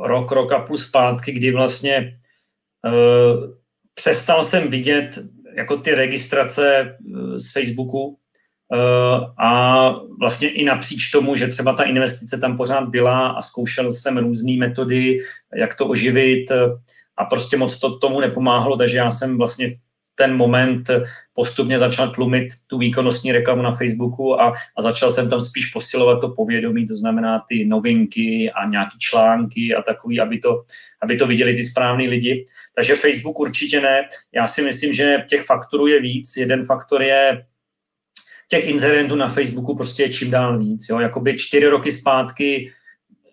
rok, rok a půl zpátky, kdy vlastně uh, přestal jsem vidět jako ty registrace eh, z Facebooku eh, a vlastně i napříč tomu, že třeba ta investice tam pořád byla a zkoušel jsem různé metody, jak to oživit eh, a prostě moc to tomu nepomáhalo, takže já jsem vlastně ten moment postupně začal tlumit tu výkonnostní reklamu na Facebooku a, a začal jsem tam spíš posilovat to povědomí, to znamená ty novinky a nějaký články a takový, aby to, aby to viděli ty správní lidi. Takže Facebook určitě ne. Já si myslím, že těch faktorů je víc. Jeden faktor je těch inzerentů na Facebooku prostě je čím dál víc. Jo? Jakoby čtyři roky zpátky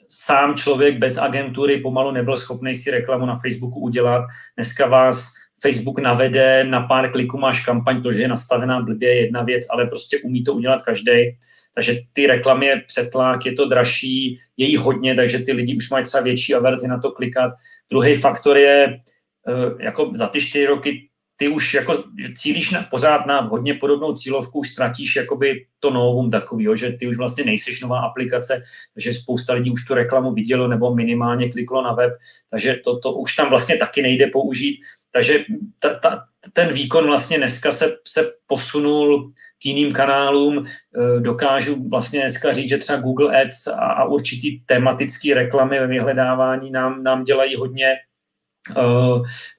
sám člověk bez agentury pomalu nebyl schopný si reklamu na Facebooku udělat. Dneska vás Facebook navede, na pár kliků máš kampaň, to, že je nastavená blbě je jedna věc, ale prostě umí to udělat každý. Takže ty reklamy je přetlak, je to dražší, je jí hodně, takže ty lidi už mají třeba větší averzi na to klikat. Druhý faktor je, eh, jako za ty čtyři roky ty už jako cílíš na, pořád na hodně podobnou cílovku, už ztratíš jakoby to novum takový, že ty už vlastně nejseš nová aplikace, takže spousta lidí už tu reklamu vidělo nebo minimálně kliklo na web, takže to, to už tam vlastně taky nejde použít. Takže ta, ta, ten výkon vlastně dneska se, se posunul k jiným kanálům. E, dokážu vlastně dneska říct, že třeba Google Ads a, a určitý tematický reklamy ve vyhledávání nám, nám dělají hodně. E,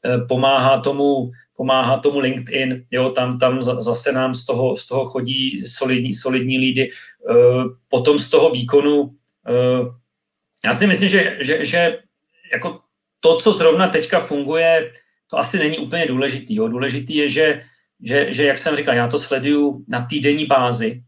e, pomáhá tomu pomáhá tomu LinkedIn, jo, tam, tam zase nám z toho, z toho chodí solidní, solidní lídy. Potom z toho výkonu, já si myslím, že, že, že jako to, co zrovna teďka funguje, to asi není úplně důležitý. Jo. Důležitý je, že, že, že, jak jsem říkal, já to sleduju na týdenní bázi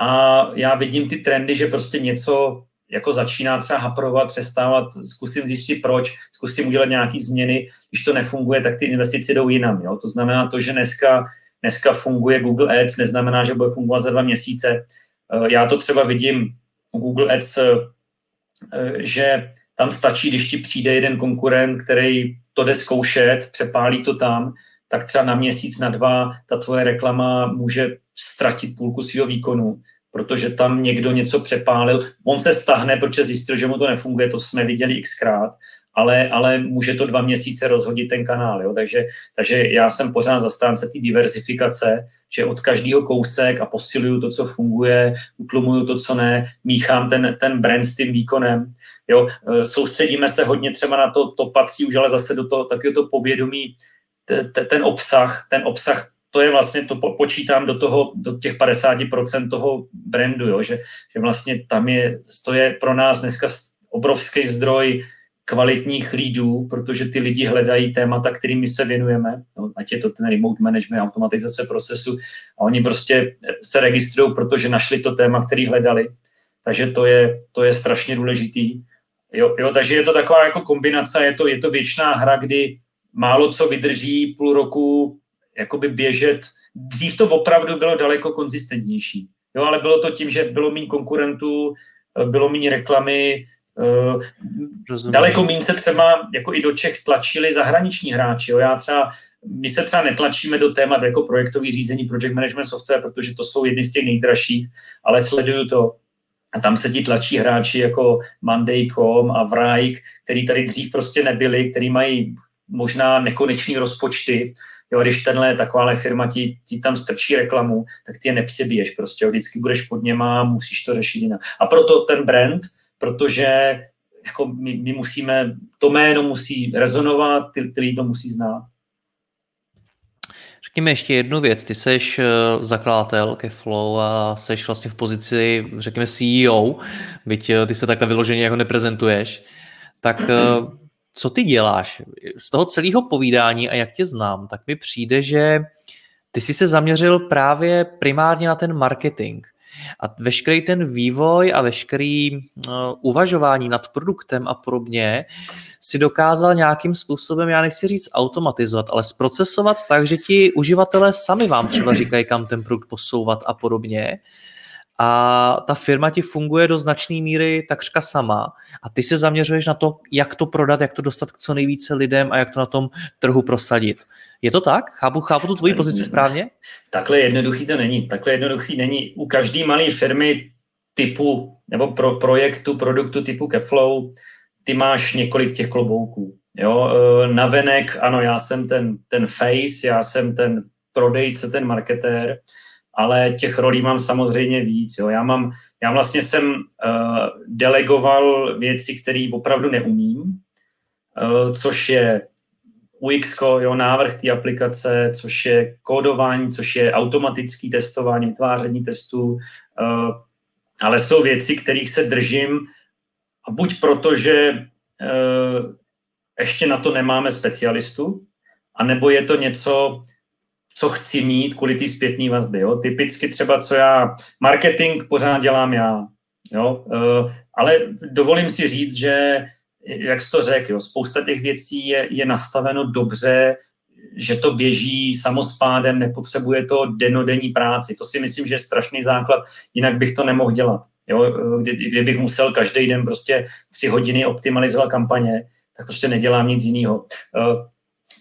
a já vidím ty trendy, že prostě něco jako začíná třeba haprovat, přestávat, zkusím zjistit proč, zkusím udělat nějaké změny, když to nefunguje, tak ty investice jdou jinam. Jo. To znamená to, že dneska, dneska funguje Google Ads, neznamená, že bude fungovat za dva měsíce. Eh, já to třeba vidím u Google Ads, eh, že tam stačí, když ti přijde jeden konkurent, který to jde zkoušet, přepálí to tam, tak třeba na měsíc, na dva ta tvoje reklama může ztratit půlku svého výkonu, protože tam někdo něco přepálil. On se stahne, protože zjistil, že mu to nefunguje, to jsme viděli xkrát, ale, ale může to dva měsíce rozhodit ten kanál. Jo? Takže, takže já jsem pořád zastánce té diversifikace, že od každého kousek a posiluju to, co funguje, utlumuju to, co ne, míchám ten, ten brand s tím výkonem. Jo? E, soustředíme se hodně třeba na to, to patří už ale zase do toho takového to povědomí, te, te, ten obsah, ten obsah to je vlastně, to počítám do toho, do těch 50% toho brandu, jo? Že, že vlastně tam je, to je pro nás dneska obrovský zdroj kvalitních lídů, protože ty lidi hledají témata, kterými se věnujeme, no, ať je to ten remote management, automatizace procesu, a oni prostě se registrují, protože našli to téma, který hledali. Takže to je, to je strašně důležitý. Jo, jo, takže je to taková jako kombinace, je to, je to věčná hra, kdy málo co vydrží půl roku jakoby běžet. Dřív to opravdu bylo daleko konzistentnější. Jo, ale bylo to tím, že bylo méně konkurentů, bylo méně reklamy, Rozumím. Daleko méně se třeba jako i do Čech tlačili zahraniční hráči. Jo. Já třeba, my se třeba netlačíme do témat jako projektový řízení, project management software, protože to jsou jedny z těch nejdražších, ale sleduju to. A tam se ti tlačí hráči jako Monday.com a Vrajk, který tady dřív prostě nebyli, který mají možná nekonečný rozpočty. Jo, když tenhle takováhle firma ti, ti tam strčí reklamu, tak ty je nepřebiješ prostě. Vždycky budeš pod něma, musíš to řešit jinak. A proto ten brand, protože jako my, my musíme, to jméno musí rezonovat, ty, lidi to musí znát. Řekněme ještě jednu věc. Ty seš eh, zakladatel ke Flow a seš vlastně v pozici, řekněme, CEO, byť eh, ty se takhle vyloženě jako neprezentuješ. Tak eh, co ty děláš? Z toho celého povídání a jak tě znám, tak mi přijde, že ty jsi se zaměřil právě primárně na ten marketing. A veškerý ten vývoj a veškerý uh, uvažování nad produktem a podobně si dokázal nějakým způsobem, já nechci říct automatizovat, ale zprocesovat tak, že ti uživatelé sami vám třeba říkají, kam ten produkt posouvat a podobně a ta firma ti funguje do značné míry takřka sama a ty se zaměřuješ na to, jak to prodat, jak to dostat k co nejvíce lidem a jak to na tom trhu prosadit. Je to tak? Chápu, chápu tu tvoji pozici správně? Takhle jednoduchý to není. Takhle jednoduchý není. U každé malé firmy typu nebo pro projektu, produktu typu Keflow, ty máš několik těch klobouků. Jo, e, navenek, ano, já jsem ten, ten face, já jsem ten prodejce, ten marketér, ale těch rolí mám samozřejmě víc. Jo. Já, mám, já vlastně jsem uh, delegoval věci, které opravdu neumím, uh, což je UX, jo, návrh té aplikace, což je kódování, což je automatický testování, vytváření testů, uh, ale jsou věci, kterých se držím a buď proto, že uh, ještě na to nemáme specialistu, anebo je to něco, co chci mít kvůli té zpětné vazby. Jo? Typicky třeba, co já, marketing pořád dělám já, jo? Uh, ale dovolím si říct, že jak jsi to řekl, spousta těch věcí je, je nastaveno dobře, že to běží samospádem, nepotřebuje to denodenní práci. To si myslím, že je strašný základ, jinak bych to nemohl dělat. Jo, kdy, kdybych musel každý den prostě tři hodiny optimalizovat kampaně, tak prostě nedělám nic jiného. Eh,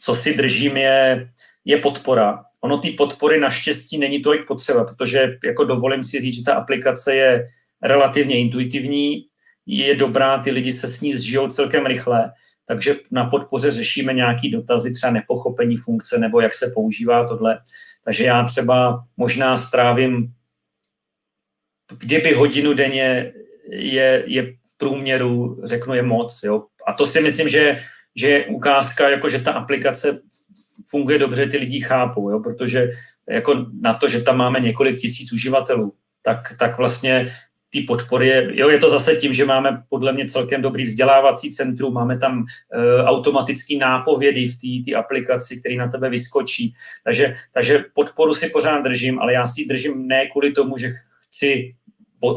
co si držím je, je podpora. Ono ty podpory naštěstí není tolik potřeba, protože jako dovolím si říct, že ta aplikace je relativně intuitivní, je dobrá, ty lidi se s ní zžijou celkem rychle, takže na podpoře řešíme nějaký dotazy, třeba nepochopení funkce nebo jak se používá tohle. Takže já třeba možná strávím, kdyby hodinu denně je, je v průměru, řeknu, je moc. Jo. A to si myslím, že, že je ukázka, jako že ta aplikace funguje dobře, ty lidi chápou, jo, protože jako na to, že tam máme několik tisíc uživatelů, tak, tak vlastně ty podpory, je, jo, je to zase tím, že máme podle mě celkem dobrý vzdělávací centrum, máme tam uh, automatický nápovědy v té aplikaci, který na tebe vyskočí. Takže, takže podporu si pořád držím, ale já si ji držím ne kvůli tomu, že chci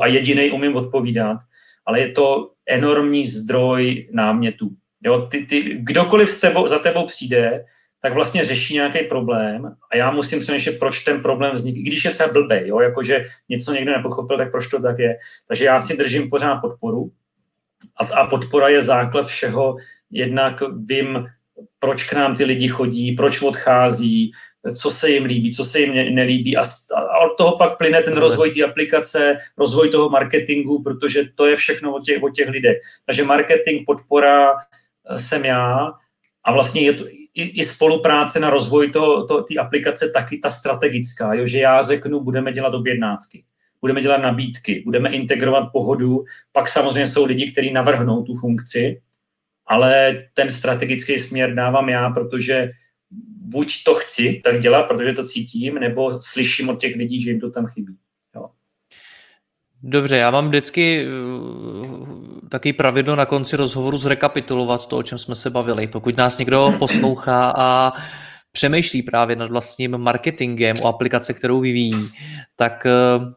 a jediný umím odpovídat, ale je to enormní zdroj námětů. Jo, ty, ty, kdokoliv s tebou, za tebou přijde, tak vlastně řeší nějaký problém a já musím přemýšlet, proč ten problém vznikl, i když je třeba blbej, jo, jakože něco někdo nepochopil, tak proč to tak je. Takže já si držím pořád podporu a, a podpora je základ všeho, jednak vím, proč k nám ty lidi chodí, proč odchází, co se jim líbí, co se jim ne, nelíbí a, a od toho pak plyne ten rozvoj té aplikace, rozvoj toho marketingu, protože to je všechno o těch, o těch lidech. Takže marketing, podpora eh, jsem já a vlastně je to, i, i spolupráce na rozvoj té aplikace taky ta strategická, jo, že já řeknu, budeme dělat objednávky, budeme dělat nabídky, budeme integrovat pohodu, pak samozřejmě jsou lidi, kteří navrhnou tu funkci, ale ten strategický směr dávám já, protože buď to chci tak dělat, protože to cítím, nebo slyším od těch lidí, že jim to tam chybí. Dobře, já mám vždycky taky pravidlo na konci rozhovoru zrekapitulovat to, o čem jsme se bavili. Pokud nás někdo *clears throat* poslouchá a přemýšlí právě nad vlastním marketingem o aplikace, kterou vyvíjí, tak uh,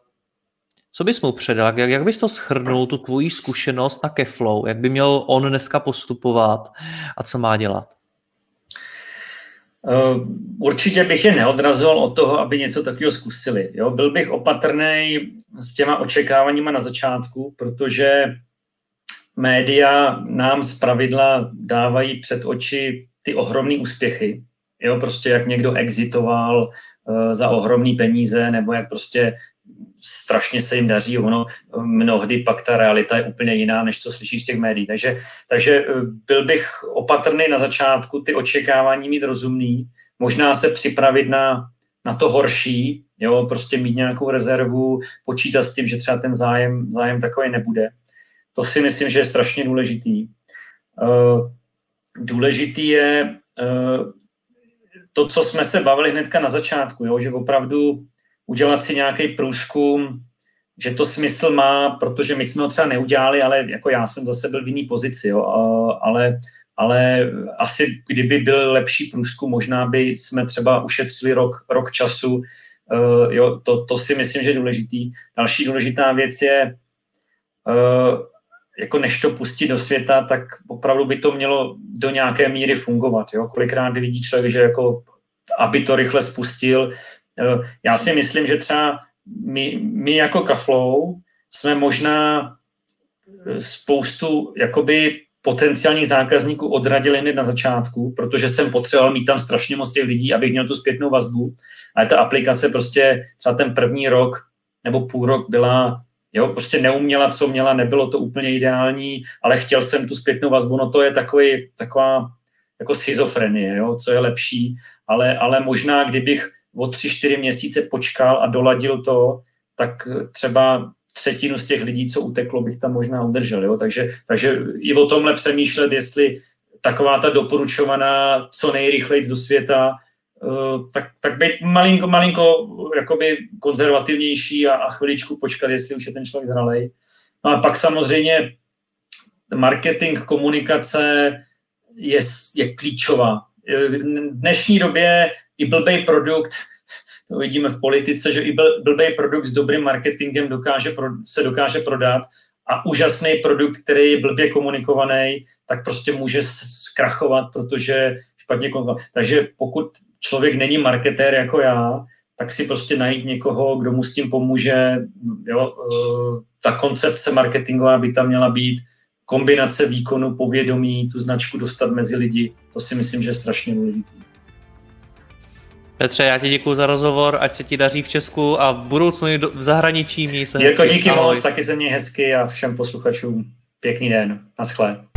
co bys mu předal? Jak, jak bys to schrnul, tu tvoji zkušenost na Keflow? Jak by měl on dneska postupovat a co má dělat? Eh, určitě bych je neodrazoval od toho, aby něco takového zkusili. Jo? Byl bych opatrný s těma očekáváníma na začátku, protože média nám z pravidla dávají před oči ty ohromné úspěchy. Jo, prostě jak někdo exitoval uh, za ohromné peníze, nebo jak prostě strašně se jim daří, ono mnohdy pak ta realita je úplně jiná, než co slyšíš z těch médií. Takže, takže eh, byl bych opatrný na začátku, ty očekávání mít rozumný, možná se připravit na, na to horší, jo, prostě mít nějakou rezervu, počítat s tím, že třeba ten zájem, zájem takový nebude. To si myslím, že je strašně důležitý. Uh, důležitý je uh, to, co jsme se bavili hnedka na začátku, jo, že opravdu udělat si nějaký průzkum, že to smysl má, protože my jsme ho třeba neudělali, ale jako já jsem zase byl v jiný pozici, jo, ale, ale asi kdyby byl lepší průzkum, možná by jsme třeba ušetřili rok, rok času, uh, jo, to, to si myslím, že je důležitý. Další důležitá věc je, jako než to pustit do světa, tak opravdu by to mělo do nějaké míry fungovat. Jo? Kolikrát vidí člověk, že jako aby to rychle spustil, Eh, já si myslím, že třeba my, my jako Kaflow jsme možná eh, spoustu jakoby potenciálních zákazníků odradili hned na začátku, protože jsem potřeboval mít tam strašně moc těch lidí, abych měl tu zpětnou vazbu. A ta aplikace prostě třeba ten první rok nebo půl rok byla, jo, prostě neuměla, co měla, nebylo to úplně ideální, ale chtěl jsem tu zpětnou vazbu, no to je takový, taková jako schizofrenie, jo, co je lepší, ale, ale možná kdybych o tři, čtyři měsíce počkal a doladil to, tak třeba třetinu z těch lidí, co uteklo, bych tam možná udržel. Jo? Takže, takže i o tomhle přemýšlet, jestli taková ta doporučovaná co nejrychleji do světa, tak, tak být malinko, malinko jakoby konzervativnější a, a chviličku počkat, jestli už je ten člověk zralej. No a pak samozřejmě marketing, komunikace je, je klíčová. V dnešní době i blbý produkt, *laughs* to vidíme v politice, že i blbý produkt s dobrým marketingem dokáže, se dokáže prodat a úžasný produkt, který je blbě komunikovaný, tak prostě může zkrachovat, protože špatně komunikovat. Takže pokud člověk není marketér jako já, tak si prostě najít někoho, kdo mu s tím pomůže. Jo, eh, ta koncepce marketingová by tam měla být kombinace výkonu, povědomí, tu značku dostat mezi lidi. To si myslím, že je strašně důležité. Petře, já ti děkuji za rozhovor, ať se ti daří v Česku a v budoucnu i v zahraničí. Mí se Jirko, díky moc, taky se mě hezky a všem posluchačům pěkný den. Naschle.